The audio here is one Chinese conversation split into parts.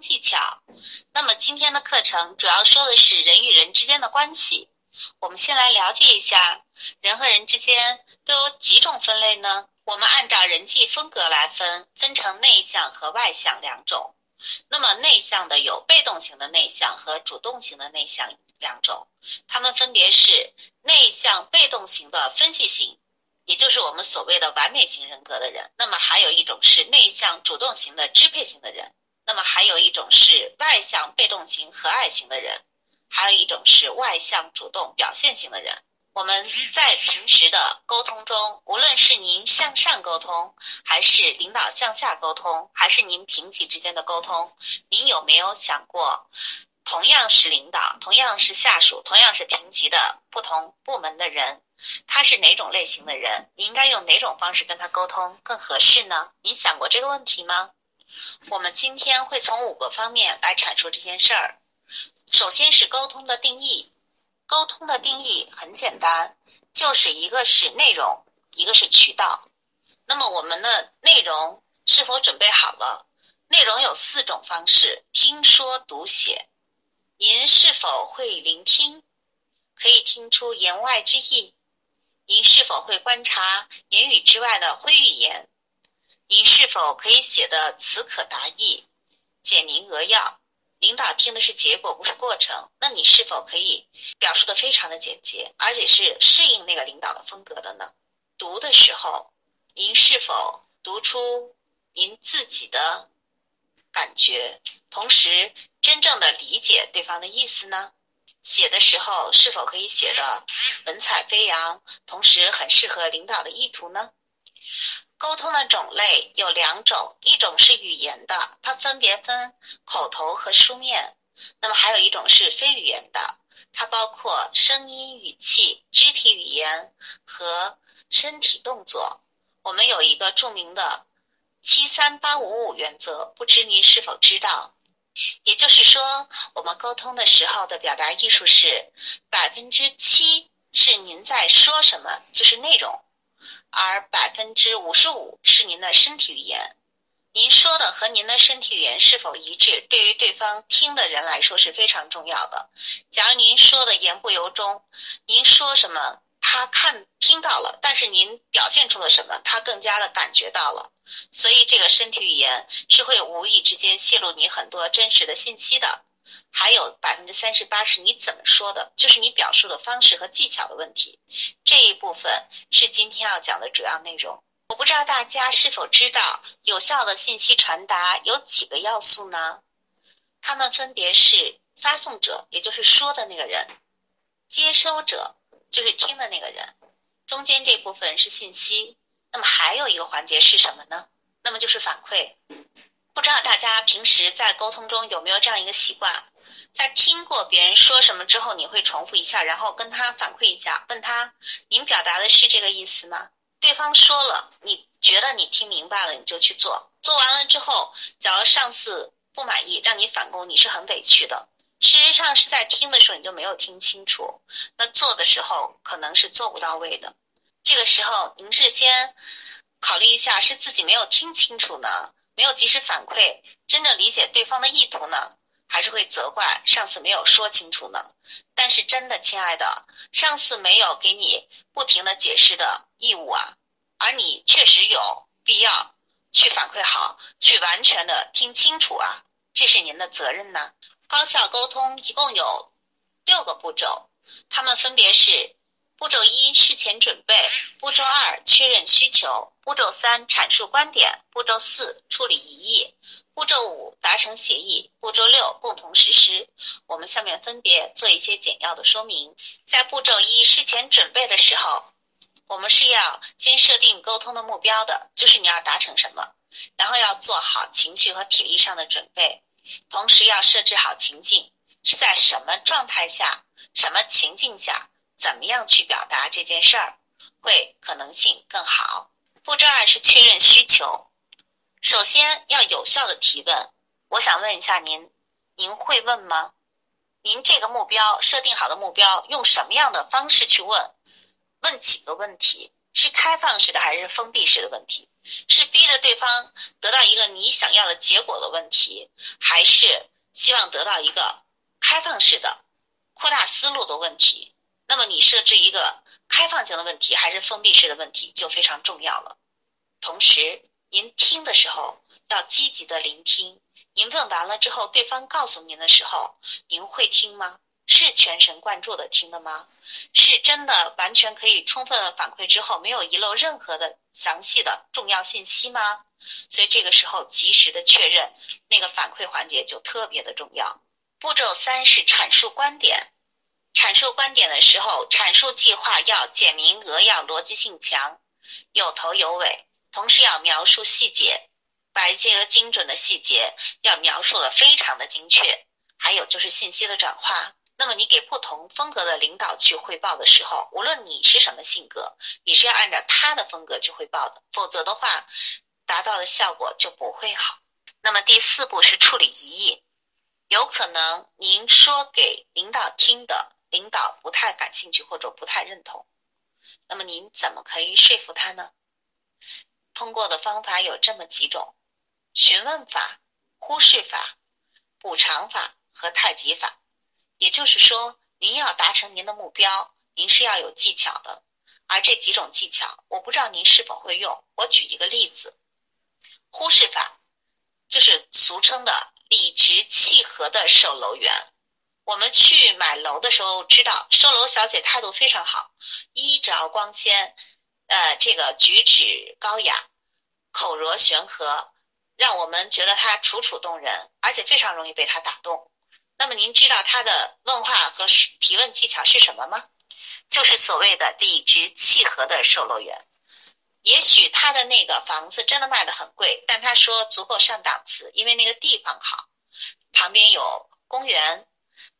技巧。那么今天的课程主要说的是人与人之间的关系。我们先来了解一下，人和人之间都有几种分类呢？我们按照人际风格来分，分成内向和外向两种。那么内向的有被动型的内向和主动型的内向两种，它们分别是内向被动型的分析型。也就是我们所谓的完美型人格的人，那么还有一种是内向主动型的支配型的人，那么还有一种是外向被动型和蔼型的人，还有一种是外向主动表现型的人。我们在平时的沟通中，无论是您向上沟通，还是领导向下沟通，还是您平级之间的沟通，您有没有想过，同样是领导，同样是下属，同样是平级的不同部门的人？他是哪种类型的人？你应该用哪种方式跟他沟通更合适呢？你想过这个问题吗？我们今天会从五个方面来阐述这件事儿。首先是沟通的定义，沟通的定义很简单，就是一个是内容，一个是渠道。那么我们的内容是否准备好了？内容有四种方式：听说读写。您是否会聆听？可以听出言外之意。您是否会观察言语之外的灰语言？您是否可以写的词可达意、简明扼要？领导听的是结果，不是过程。那你是否可以表述的非常的简洁，而且是适应那个领导的风格的呢？读的时候，您是否读出您自己的感觉，同时真正的理解对方的意思呢？写的时候是否可以写的文采飞扬，同时很适合领导的意图呢？通的种类有两种，一种是语言的，它分别分口头和书面；那么还有一种是非语言的，它包括声音、语气、肢体语言和身体动作。我们有一个著名的七三八五五原则，不知您是否知道？也就是说，我们沟通的时候的表达艺术是百分之七是您在说什么，就是内容，而百分之五十五是您的身体语言。您说的和您的身体语言是否一致，对于对方听的人来说是非常重要的。假如您说的言不由衷，您说什么？他看听到了，但是您表现出了什么？他更加的感觉到了，所以这个身体语言是会无意之间泄露你很多真实的信息的。还有百分之三十八是你怎么说的，就是你表述的方式和技巧的问题。这一部分是今天要讲的主要内容。我不知道大家是否知道，有效的信息传达有几个要素呢？它们分别是发送者，也就是说的那个人；接收者。就是听的那个人，中间这部分是信息，那么还有一个环节是什么呢？那么就是反馈。不知道大家平时在沟通中有没有这样一个习惯，在听过别人说什么之后，你会重复一下，然后跟他反馈一下，问他您表达的是这个意思吗？对方说了，你觉得你听明白了，你就去做，做完了之后，假如上司不满意，让你返工，你是很委屈的。事实上是在听的时候你就没有听清楚，那做的时候可能是做不到位的。这个时候您是先考虑一下，是自己没有听清楚呢，没有及时反馈，真正理解对方的意图呢，还是会责怪上司没有说清楚呢？但是真的，亲爱的，上司没有给你不停的解释的义务啊，而你确实有必要去反馈好，去完全的听清楚啊，这是您的责任呢。高效沟通一共有六个步骤，它们分别是：步骤一，事前准备；步骤二，确认需求；步骤三，阐述观点；步骤四，处理疑义；步骤五，达成协议；步骤六，共同实施。我们下面分别做一些简要的说明。在步骤一，事前准备的时候，我们是要先设定沟通的目标的，就是你要达成什么，然后要做好情绪和体力上的准备。同时要设置好情境，是在什么状态下、什么情境下，怎么样去表达这件事儿，会可能性更好。步骤二是确认需求，首先要有效的提问。我想问一下您，您会问吗？您这个目标设定好的目标，用什么样的方式去问？问几个问题？是开放式的还是封闭式的问题？是逼着对方得到一个你想要的结果的问题，还是希望得到一个开放式的、扩大思路的问题？那么你设置一个开放性的问题还是封闭式的问题就非常重要了。同时，您听的时候要积极的聆听。您问完了之后，对方告诉您的时候，您会听吗？是全神贯注的听的吗？是真的完全可以充分反馈之后，没有遗漏任何的详细的重要信息吗？所以这个时候及时的确认那个反馈环节就特别的重要。步骤三是阐述观点，阐述观点的时候，阐述计划要简明扼要，逻辑性强，有头有尾，同时要描述细节，把一些精准的细节要描述的非常的精确，还有就是信息的转化。那么你给不同风格的领导去汇报的时候，无论你是什么性格，你是要按照他的风格去汇报的，否则的话，达到的效果就不会好。那么第四步是处理疑义，有可能您说给领导听的，领导不太感兴趣或者不太认同，那么您怎么可以说服他呢？通过的方法有这么几种：询问法、忽视法、补偿法和太极法。也就是说，您要达成您的目标，您是要有技巧的。而这几种技巧，我不知道您是否会用。我举一个例子：忽视法，就是俗称的理直气和的售楼员。我们去买楼的时候，知道售楼小姐态度非常好，衣着光鲜，呃，这个举止高雅，口若悬河，让我们觉得她楚楚动人，而且非常容易被她打动。那么您知道她的问话和提问技巧是什么吗？就是所谓的理直气和的售楼员。也许他的那个房子真的卖的很贵，但他说足够上档次，因为那个地方好，旁边有公园。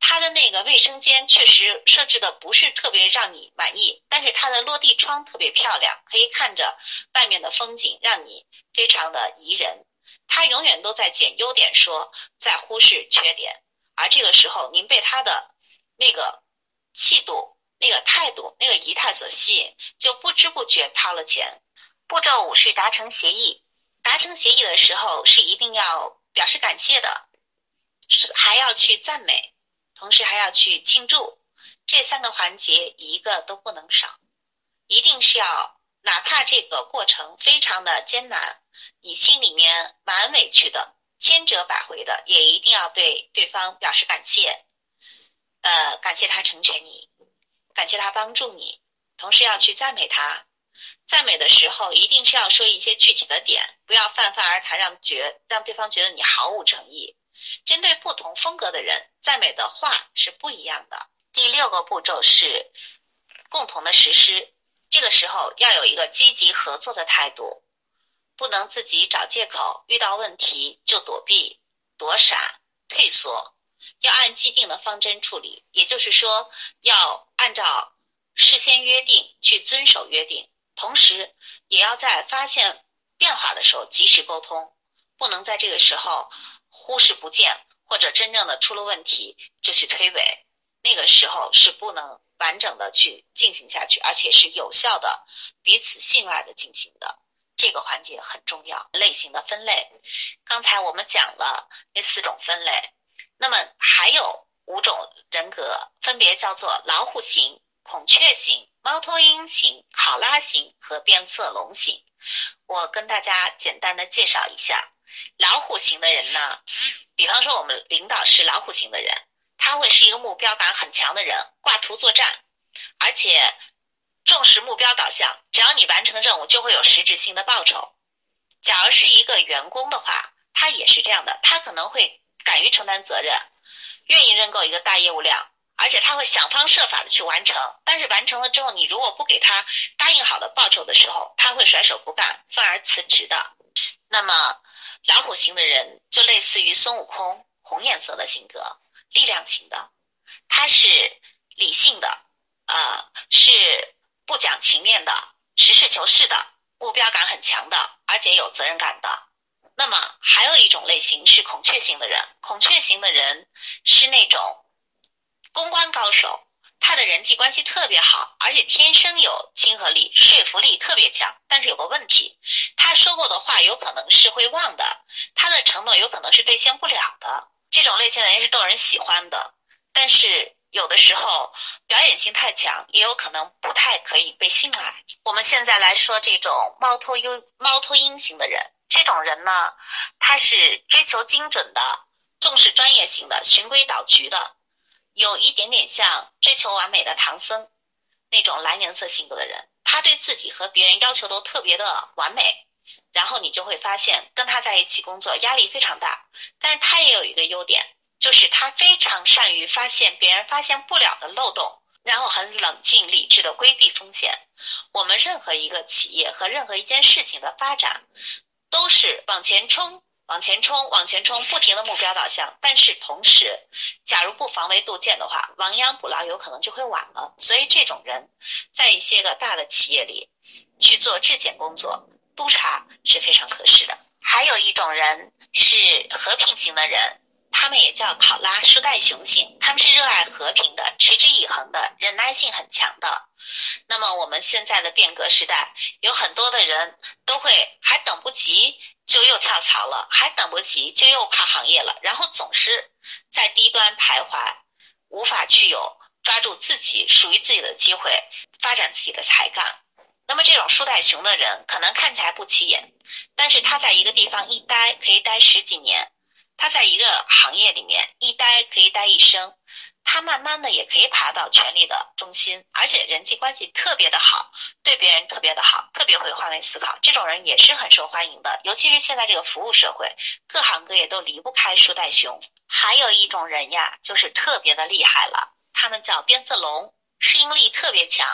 他的那个卫生间确实设置的不是特别让你满意，但是他的落地窗特别漂亮，可以看着外面的风景，让你非常的宜人。他永远都在捡优点说，在忽视缺点。而这个时候，您被他的那个气度、那个态度、那个仪态所吸引，就不知不觉掏了钱。步骤五是达成协议，达成协议的时候是一定要表示感谢的，是还要去赞美，同时还要去庆祝，这三个环节一个都不能少，一定是要，哪怕这个过程非常的艰难，你心里面蛮委屈的。千折百回的，也一定要对对方表示感谢，呃，感谢他成全你，感谢他帮助你，同时要去赞美他。赞美的时候，一定是要说一些具体的点，不要泛泛而谈，让觉让对方觉得你毫无诚意。针对不同风格的人，赞美的话是不一样的。第六个步骤是共同的实施，这个时候要有一个积极合作的态度。不能自己找借口，遇到问题就躲避、躲闪、退缩，要按既定的方针处理。也就是说，要按照事先约定去遵守约定，同时也要在发现变化的时候及时沟通，不能在这个时候忽视不见，或者真正的出了问题就去推诿，那个时候是不能完整的去进行下去，而且是有效的、彼此信赖的进行的。这个环节很重要，类型的分类。刚才我们讲了那四种分类，那么还有五种人格，分别叫做老虎型、孔雀型、猫头鹰型、考拉型和变色龙型。我跟大家简单的介绍一下，老虎型的人呢，比方说我们领导是老虎型的人，他会是一个目标感很强的人，挂图作战，而且。重视目标导向，只要你完成任务，就会有实质性的报酬。假如是一个员工的话，他也是这样的，他可能会敢于承担责任，愿意认购一个大业务量，而且他会想方设法的去完成。但是完成了之后，你如果不给他答应好的报酬的时候，他会甩手不干，愤而辞职的。那么老虎型的人就类似于孙悟空，红颜色的性格，力量型的，他是理性的，呃，是不讲情面的，实事求是的，目标感很强的，而且有责任感的。那么还有一种类型是孔雀型的人，孔雀型的人是那种公关高手。他的人际关系特别好，而且天生有亲和力，说服力特别强。但是有个问题，他说过的话有可能是会忘的，他的承诺有可能是兑现不了的。这种类型的人是逗人喜欢的，但是有的时候表演性太强，也有可能不太可以被信赖。我们现在来说这种猫头鹰、猫头鹰型的人，这种人呢，他是追求精准的，重视专业性的，循规蹈矩的。有一点点像追求完美的唐僧，那种蓝颜色性格的人，他对自己和别人要求都特别的完美，然后你就会发现跟他在一起工作压力非常大。但是他也有一个优点，就是他非常善于发现别人发现不了的漏洞，然后很冷静理智的规避风险。我们任何一个企业和任何一件事情的发展，都是往前冲。往前冲，往前冲，不停的目标导向。但是同时，假如不防微杜渐的话，亡羊补牢有可能就会晚了。所以这种人，在一些个大的企业里去做质检工作、督查是非常合适的。还有一种人是和平型的人，他们也叫考拉、树袋熊型，他们是热爱和平的、持之以恒的、忍耐性很强的。那么我们现在的变革时代，有很多的人都会还等不及。就又跳槽了，还等不及就又跨行业了，然后总是在低端徘徊，无法去有抓住自己属于自己的机会，发展自己的才干。那么这种书袋熊的人，可能看起来不起眼，但是他在一个地方一待可以待十几年，他在一个行业里面一待可以待一生。他慢慢的也可以爬到权力的中心，而且人际关系特别的好，对别人特别的好，特别会换位思考，这种人也是很受欢迎的。尤其是现在这个服务社会，各行各业都离不开树袋熊。还有一种人呀，就是特别的厉害了，他们叫变色龙，适应力特别强，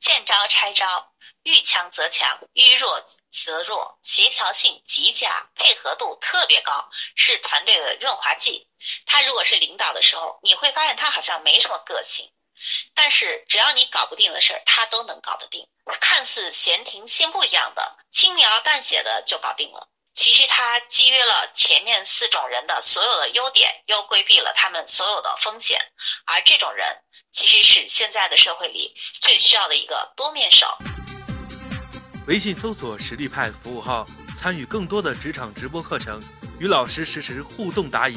见招拆招。遇强则强，遇弱则弱，协调性极佳，配合度特别高，是团队的润滑剂。他如果是领导的时候，你会发现他好像没什么个性，但是只要你搞不定的事儿，他都能搞得定。看似闲庭信步一样的，轻描淡写的就搞定了。其实他集约了前面四种人的所有的优点，又规避了他们所有的风险。而这种人，其实是现在的社会里最需要的一个多面手。微信搜索“实力派”服务号，参与更多的职场直播课程，与老师实时互动答疑。